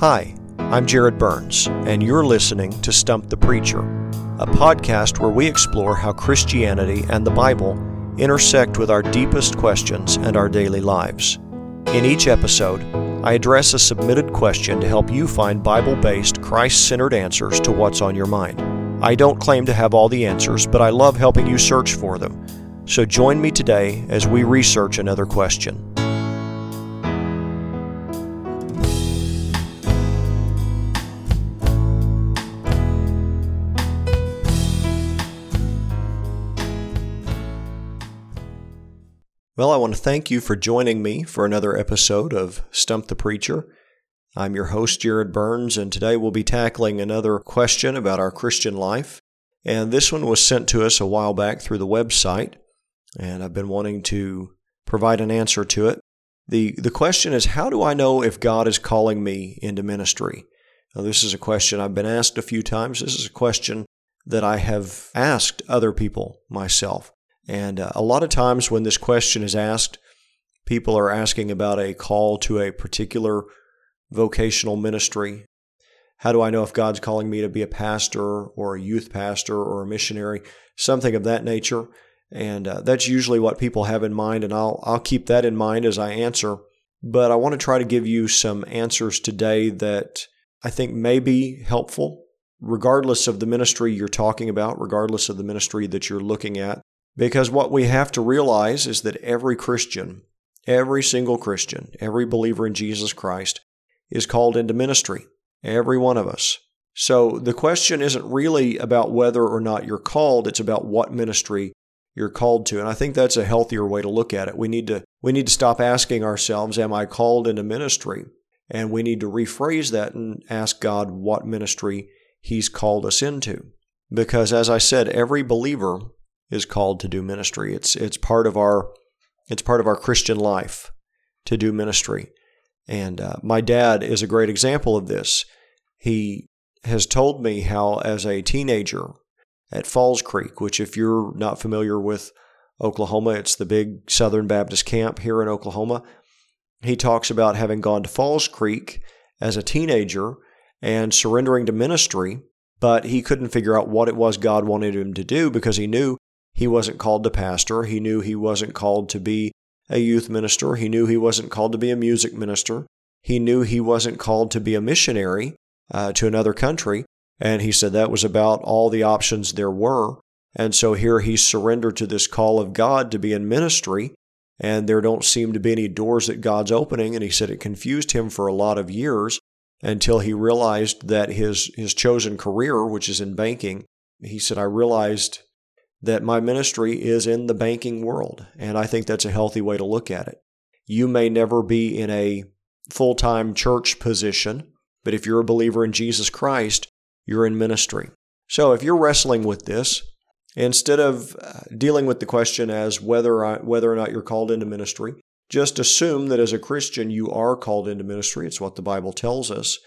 Hi, I'm Jared Byrns, and you're listening to Stump the Preacher, a podcast where we explore how Christianity and the Bible intersect with our deepest questions and our daily lives. In each episode, I address a submitted question to help you find Bible based, Christ centered answers to what's on your mind. I don't claim to have all the answers, but I love helping you search for them. So join me today as we research another question. Well, I want to thank you for joining me for another episode of Stump the Preacher. I'm your host, Jared Byrns, and today we'll be tackling another question about our Christian life. And this one was sent to us a while back through the website, and I've been wanting to provide an answer to it. The, the question is How do I know if God is calling me into ministry? Now, this is a question I've been asked a few times. This is a question that I have asked other people myself. And uh, a lot of times when this question is asked, people are asking about a call to a particular vocational ministry. How do I know if God's calling me to be a pastor or a youth pastor or a missionary? Something of that nature. And uh, that's usually what people have in mind, and I'll, I'll keep that in mind as I answer. But I want to try to give you some answers today that I think may be helpful, regardless of the ministry you're talking about, regardless of the ministry that you're looking at. Because what we have to realize is that every Christian, every single Christian, every believer in Jesus Christ is called into ministry. Every one of us. So the question isn't really about whether or not you're called, it's about what ministry you're called to. And I think that's a healthier way to look at it. We need to we need to stop asking ourselves, am I called into ministry? And we need to rephrase that and ask God what ministry he's called us into. Because as I said, every believer is called to do ministry. It's it's part of our it's part of our Christian life to do ministry. And uh, my dad is a great example of this. He has told me how, as a teenager at Falls Creek, which, if you're not familiar with Oklahoma, it's the big Southern Baptist camp here in Oklahoma. He talks about having gone to Falls Creek as a teenager and surrendering to ministry, but he couldn't figure out what it was God wanted him to do because he knew he wasn't called to pastor. He knew he wasn't called to be a youth minister. He knew he wasn't called to be a music minister. He knew he wasn't called to be a missionary uh, to another country. And he said that was about all the options there were. And so here he surrendered to this call of God to be in ministry. And there don't seem to be any doors that God's opening. And he said it confused him for a lot of years until he realized that his, his chosen career, which is in banking, he said, I realized that my ministry is in the banking world. And I think that's a healthy way to look at it. You may never be in a full time church position, but if you're a believer in Jesus Christ, you're in ministry. So if you're wrestling with this, instead of uh, dealing with the question as whether, I, whether or not you're called into ministry, just assume that as a Christian you are called into ministry. It's what the Bible tells us.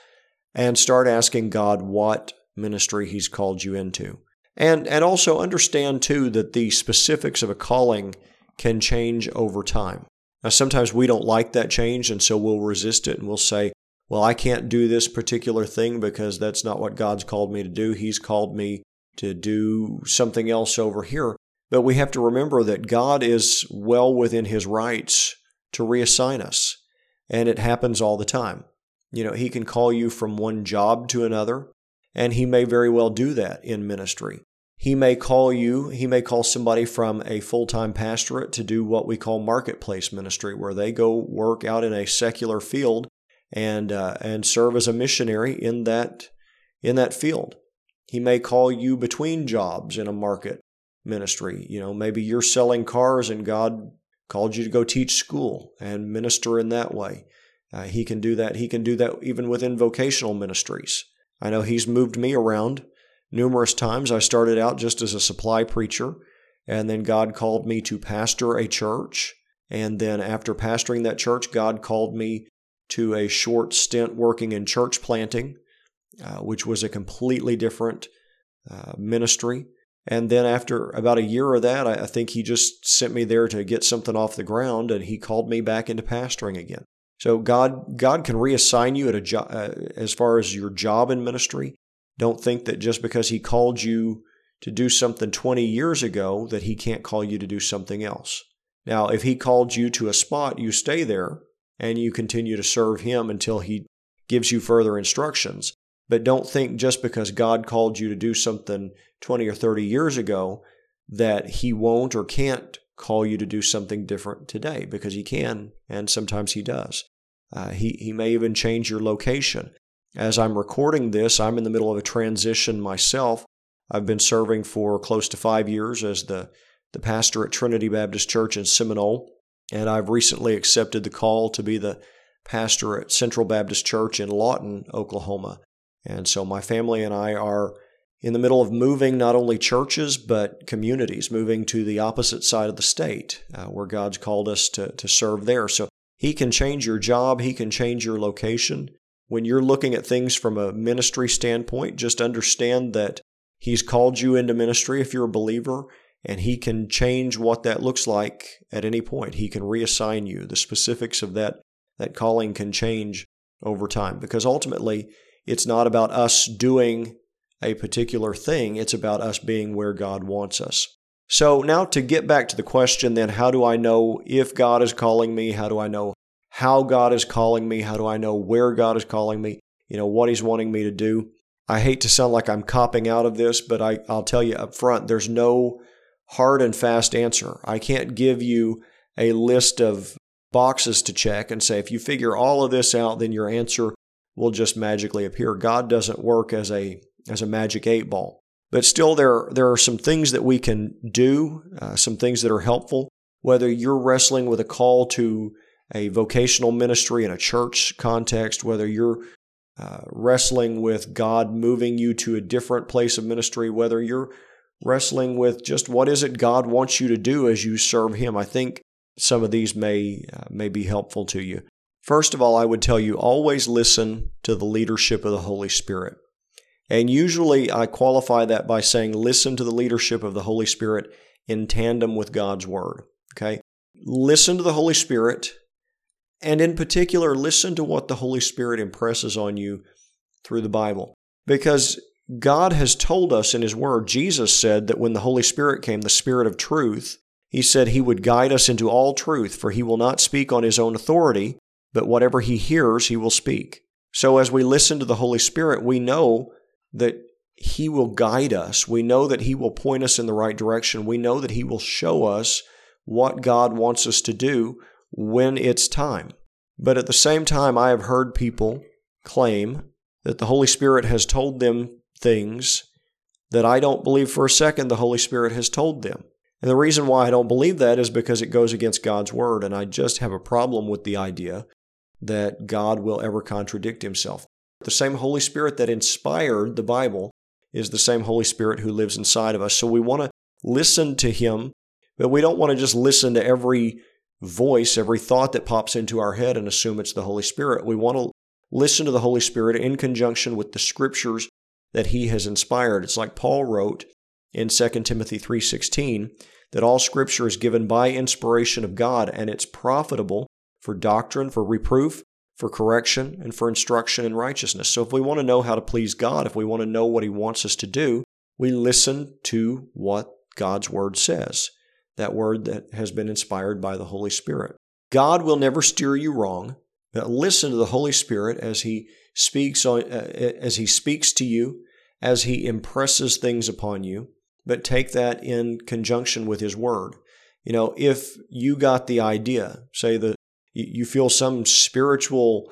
And start asking God what ministry He's called you into. And, and also understand, too, that the specifics of a calling can change over time. Now, sometimes we don't like that change, and so we'll resist it and we'll say, well, I can't do this particular thing because that's not what God's called me to do. He's called me to do something else over here. But we have to remember that God is well within His rights to reassign us, and it happens all the time. You know, He can call you from one job to another, and He may very well do that in ministry. He may call you, he may call somebody from a full time pastorate to do what we call marketplace ministry, where they go work out in a secular field and, uh, and serve as a missionary in that, in that field. He may call you between jobs in a market ministry. You know, maybe you're selling cars and God called you to go teach school and minister in that way. Uh, he can do that. He can do that even within vocational ministries. I know He's moved me around numerous times. I started out just as a supply preacher, and then God called me to pastor a church. And then after pastoring that church, God called me to a short stint working in church planting, uh, which was a completely different uh, ministry. And then after about a year of that, I, I think he just sent me there to get something off the ground, and he called me back into pastoring again. So God God can reassign you at a jo- uh, as far as your job in ministry. Don't think that just because he called you to do something 20 years ago that he can't call you to do something else. Now, if he called you to a spot, you stay there and you continue to serve him until he gives you further instructions. But don't think just because God called you to do something 20 or 30 years ago that he won't or can't call you to do something different today because he can, and sometimes he does. Uh, he, he may even change your location. As I'm recording this, I'm in the middle of a transition myself. I've been serving for close to five years as the, the pastor at Trinity Baptist Church in Seminole, and I've recently accepted the call to be the pastor at Central Baptist Church in Lawton, Oklahoma. And so my family and I are in the middle of moving not only churches but communities, moving to the opposite side of the state uh, where God's called us to, to serve there. So He can change your job, He can change your location. When you're looking at things from a ministry standpoint, just understand that He's called you into ministry if you're a believer, and He can change what that looks like at any point. He can reassign you. The specifics of that, that calling can change over time because ultimately it's not about us doing a particular thing. It's about us being where God wants us. So, now to get back to the question, then, how do I know if God is calling me? How do I know how God is calling me? How do I know where God is calling me? You know, what He's wanting me to do? I hate to sound like I'm copping out of this, but I, I'll tell you up front there's no hard and fast answer. I can't give you a list of boxes to check and say, if you figure all of this out, then your answer will just magically appear. God doesn't work as a as a magic eight ball. But still, there, there are some things that we can do, uh, some things that are helpful. Whether you're wrestling with a call to a vocational ministry in a church context, whether you're uh, wrestling with God moving you to a different place of ministry, whether you're wrestling with just what is it God wants you to do as you serve Him, I think some of these may uh, may be helpful to you. First of all, I would tell you always listen to the leadership of the Holy Spirit. And usually I qualify that by saying, listen to the leadership of the Holy Spirit in tandem with God's Word. Okay? Listen to the Holy Spirit, and in particular, listen to what the Holy Spirit impresses on you through the Bible. Because God has told us in His Word, Jesus said that when the Holy Spirit came, the Spirit of truth, He said He would guide us into all truth, for He will not speak on His own authority, but whatever He hears, He will speak. So as we listen to the Holy Spirit, we know that He will guide us. We know that He will point us in the right direction. We know that He will show us what God wants us to do when it's time. But at the same time, I have heard people claim that the Holy Spirit has told them things that I don't believe for a second the Holy Spirit has told them. And the reason why I don't believe that is because it goes against God's Word, and I just have a problem with the idea that God will ever contradict Himself. The same Holy Spirit that inspired the Bible is the same Holy Spirit who lives inside of us. So we want to listen to Him, but we don't want to just listen to every voice, every thought that pops into our head and assume it's the Holy Spirit. We want to listen to the Holy Spirit in conjunction with the scriptures that he has inspired. It's like Paul wrote in 2 Timothy 3:16 that all scripture is given by inspiration of God and it's profitable for doctrine, for reproof, for correction, and for instruction in righteousness. So if we want to know how to please God, if we want to know what He wants us to do, we listen to what God's Word says, that Word that has been inspired by the Holy Spirit. God will never steer you wrong. Listen to the Holy Spirit as He speaks uh, as He speaks to you, as He impresses things upon you. But take that in conjunction with His Word. You know, if you got the idea, say that you feel some spiritual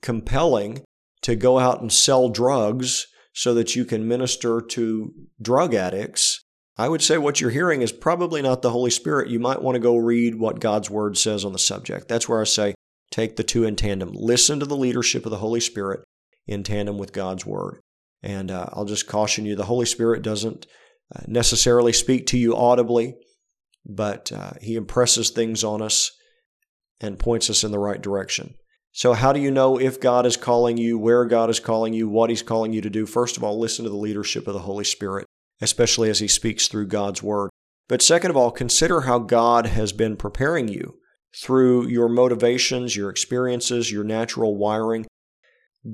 compelling to go out and sell drugs so that you can minister to drug addicts, I would say what you're hearing is probably not the Holy Spirit. You might want to go read what God's Word says on the subject. That's where I say take the two in tandem. Listen to the leadership of the Holy Spirit in tandem with God's Word. And uh, I'll just caution you the Holy Spirit doesn't uh, necessarily speak to you audibly, but uh, He impresses things on us and points us in the right direction. So, how do you know if God is calling you, where God is calling you, what He's calling you to do? First of all, listen to the leadership of the Holy Spirit, especially as He speaks through God's Word. But second of all, consider how God has been preparing you through your motivations, your experiences, your natural wiring.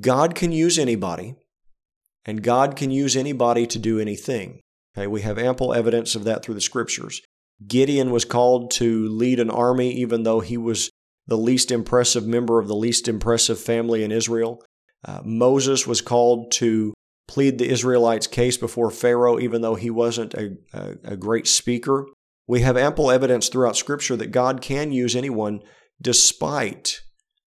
God can use anybody, and God can use anybody to do anything. Okay, we have ample evidence of that through the scriptures. Gideon was called to lead an army, even though he was the least impressive member of the least impressive family in Israel. Uh, Moses was called to plead the Israelites' case before Pharaoh, even though he wasn't a, a, a great speaker. We have ample evidence throughout Scripture that God can use anyone despite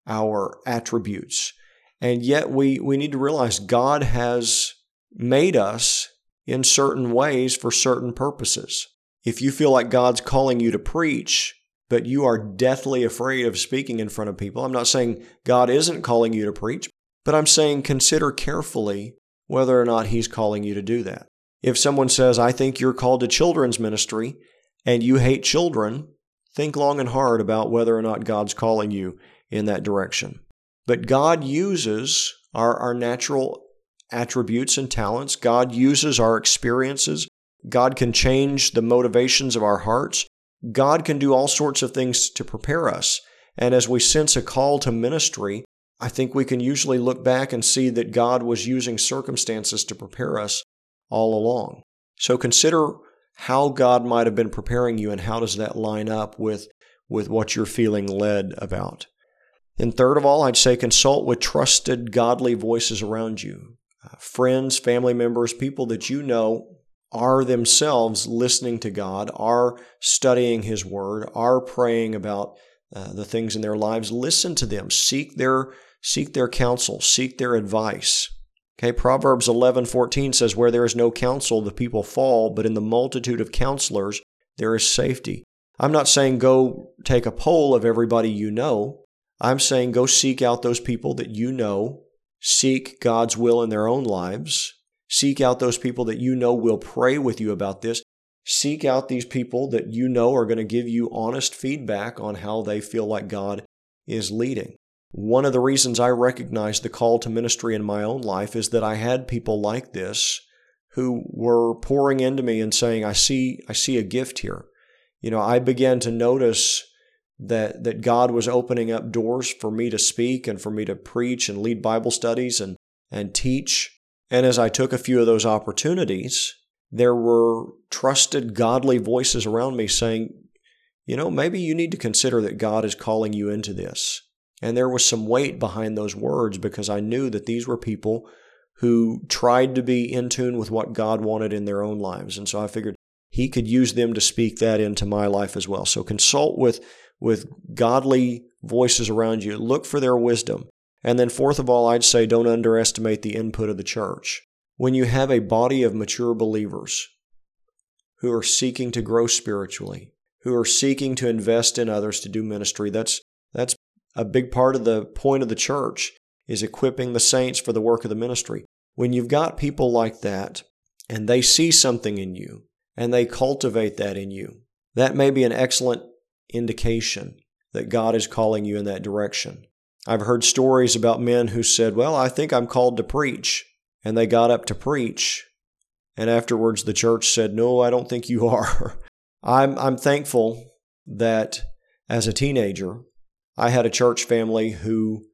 our attributes. And yet we, we need to realize God has made us in certain ways for certain purposes. If you feel like God's calling you to preach, but you are deathly afraid of speaking in front of people, I'm not saying God isn't calling you to preach, but I'm saying consider carefully whether or not He's calling you to do that. If someone says, I think you're called to children's ministry and you hate children, think long and hard about whether or not God's calling you in that direction. But God uses our, our natural attributes and talents. God uses our experiences. God can change the motivations of our hearts. God can do all sorts of things to prepare us. And as we sense a call to ministry, I think we can usually look back and see that God was using circumstances to prepare us all along. So consider how God might have been preparing you and how does that line up with, with what you're feeling led about. And third of all, I'd say consult with trusted, godly voices around you uh, friends, family members, people that you know are themselves listening to God, are studying His Word, are praying about uh, the things in their lives. Listen to them. Seek their seek their counsel. Seek their advice. Okay, Proverbs 11:14 says, "Where there is no counsel, the people fall, but in the multitude of counselors there is safety." I'm not saying go take a poll of everybody you know. I'm saying go seek out those people that you know seek God's will in their own lives. Seek out those people that you know will pray with you about this. Seek out these people that you know are going to give you honest feedback on how they feel like God is leading. One of the reasons I recognized the call to ministry in my own life is that I had people like this who were pouring into me and saying, I see, I see a gift here. You know, I began to notice that that God was opening up doors for me to speak and for me to preach and lead Bible studies and and teach. And as I took a few of those opportunities, there were trusted godly voices around me saying, you know, maybe you need to consider that God is calling you into this. And there was some weight behind those words because I knew that these were people who tried to be in tune with what God wanted in their own lives. And so I figured he could use them to speak that into my life as well. So consult with with godly voices around you. Look for their wisdom. And then, fourth of all, I'd say don't underestimate the input of the church. When you have a body of mature believers who are seeking to grow spiritually, who are seeking to invest in others to do ministry, that's, a big part of the point of the church is equipping the saints for the work of the ministry. When you've got people like that and they see something in you and they cultivate that in you, that may be an excellent indication that God is calling you in that direction. I've heard stories about men who said, Well, I think I'm called to preach. And they got up to preach. And afterwards, the church said, No, I don't think you are. I'm, I'm thankful that as a teenager, I had a church family who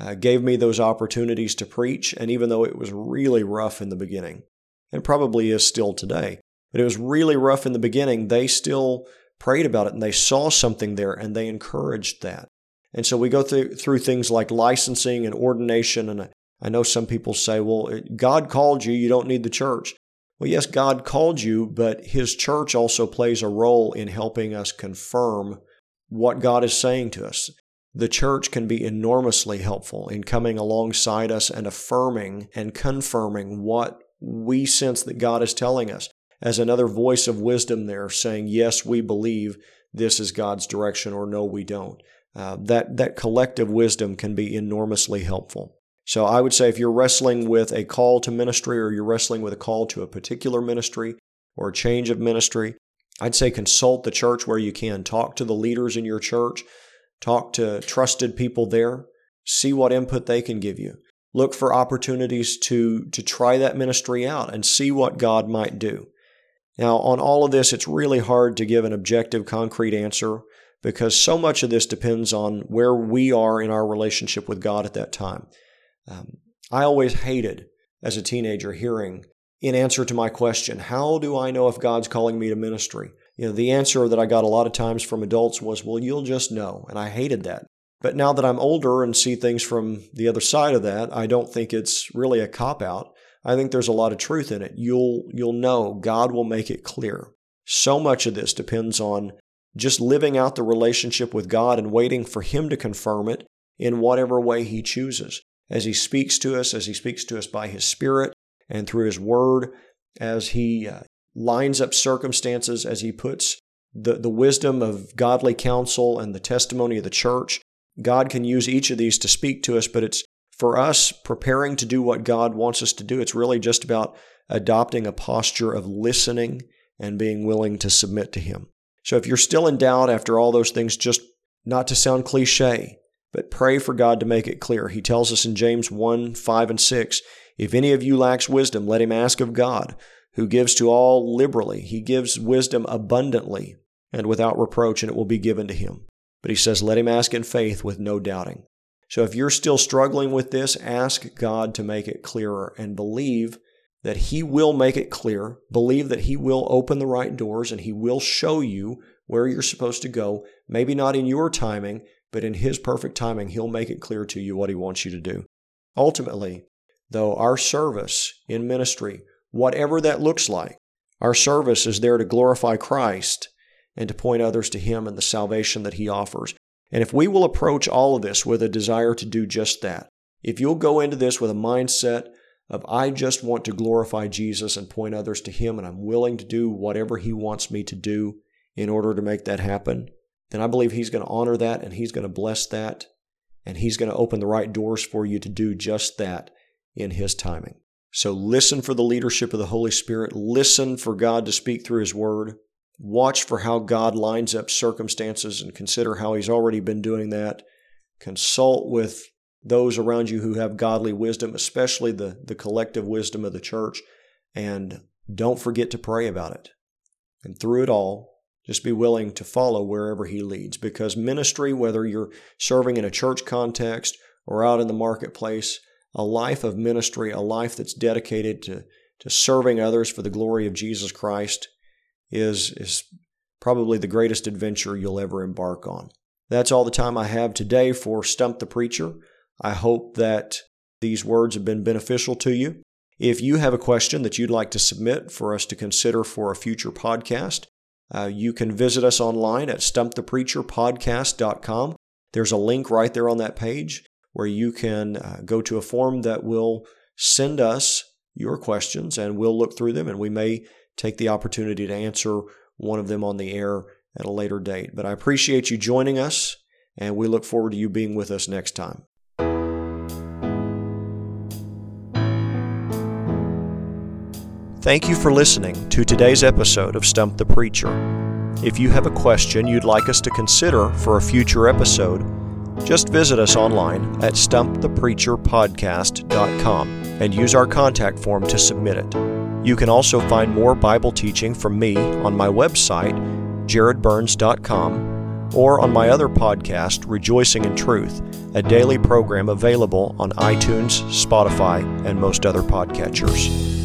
uh, gave me those opportunities to preach. And even though it was really rough in the beginning, and probably is still today, but it was really rough in the beginning, they still prayed about it and they saw something there and they encouraged that. And so we go through, through things like licensing and ordination. And I, I know some people say, well, God called you, you don't need the church. Well, yes, God called you, but His church also plays a role in helping us confirm what God is saying to us. The church can be enormously helpful in coming alongside us and affirming and confirming what we sense that God is telling us as another voice of wisdom there saying, yes, we believe this is God's direction, or no, we don't. Uh, that, that collective wisdom can be enormously helpful. So I would say if you're wrestling with a call to ministry or you're wrestling with a call to a particular ministry or a change of ministry, I'd say consult the church where you can. Talk to the leaders in your church, talk to trusted people there, see what input they can give you. Look for opportunities to, to try that ministry out and see what God might do. Now, on all of this, it's really hard to give an objective, concrete answer because so much of this depends on where we are in our relationship with God at that time. Um, I always hated as a teenager hearing, in answer to my question, how do I know if God's calling me to ministry? You know, the answer that I got a lot of times from adults was, well, you'll just know. And I hated that. But now that I'm older and see things from the other side of that, I don't think it's really a cop out. I think there's a lot of truth in it. You'll you'll know God will make it clear. So much of this depends on just living out the relationship with God and waiting for him to confirm it in whatever way he chooses. As he speaks to us, as he speaks to us by his spirit and through his word, as he uh, lines up circumstances, as he puts the, the wisdom of godly counsel and the testimony of the church. God can use each of these to speak to us, but it's for us preparing to do what God wants us to do. It's really just about adopting a posture of listening and being willing to submit to Him. So if you're still in doubt after all those things, just not to sound cliche, but pray for God to make it clear. He tells us in James 1 5 and 6 If any of you lacks wisdom, let him ask of God, who gives to all liberally. He gives wisdom abundantly and without reproach, and it will be given to him. But he says, let him ask in faith with no doubting. So if you're still struggling with this, ask God to make it clearer and believe that He will make it clear. Believe that He will open the right doors and He will show you where you're supposed to go. Maybe not in your timing, but in His perfect timing, He'll make it clear to you what He wants you to do. Ultimately, though, our service in ministry whatever that looks like. Our service is there to glorify Christ and to point others to Him and the salvation that He offers. And if we will approach all of this with a desire to do just that, if you'll go into this with a mindset of, I just want to glorify Jesus and point others to Him, and I'm willing to do whatever He wants me to do in order to make that happen, then I believe He's going to honor that and He's going to bless that, and He's going to open the right doors for you to do just that in His timing. So listen for the leadership of the Holy Spirit. Listen for God to speak through His Word. Watch for how God lines up circumstances and consider how He's already been doing that. Consult with those around you who have godly wisdom, especially the, the collective wisdom of the church. And don't forget to pray about it. And through it all, just be willing to follow wherever He leads. Because ministry, whether you're serving in a church context or out in the marketplace, a life of ministry, a life that's dedicated to, to serving others for the glory of Jesus Christ is, is probably the greatest adventure you'll ever embark on. That's all the time I have today for Stump the Preacher. I hope that these words have been beneficial to you. If you have a question that you'd like to submit for us to consider for a future podcast, uh, you can visit us online at stumpthepreacherpodcast.com. There's a link right there on that page where you can uh, go to a form that will send us your questions and we'll look through them and we may take the opportunity to answer one of them on the air at a later date. But I appreciate you joining us and we look forward to you being with us next time. Thank you for listening to today's episode of Stump the Preacher. If you have a question you'd like us to consider for a future episode, just visit us online at stumpthepreacherpodcast.com and use our contact form to submit it. You can also find more Bible teaching from me on my website, jaredbyrns.com, or on my other podcast, Rejoicing in Truth, a daily program available on iTunes, Spotify, and most other podcatchers.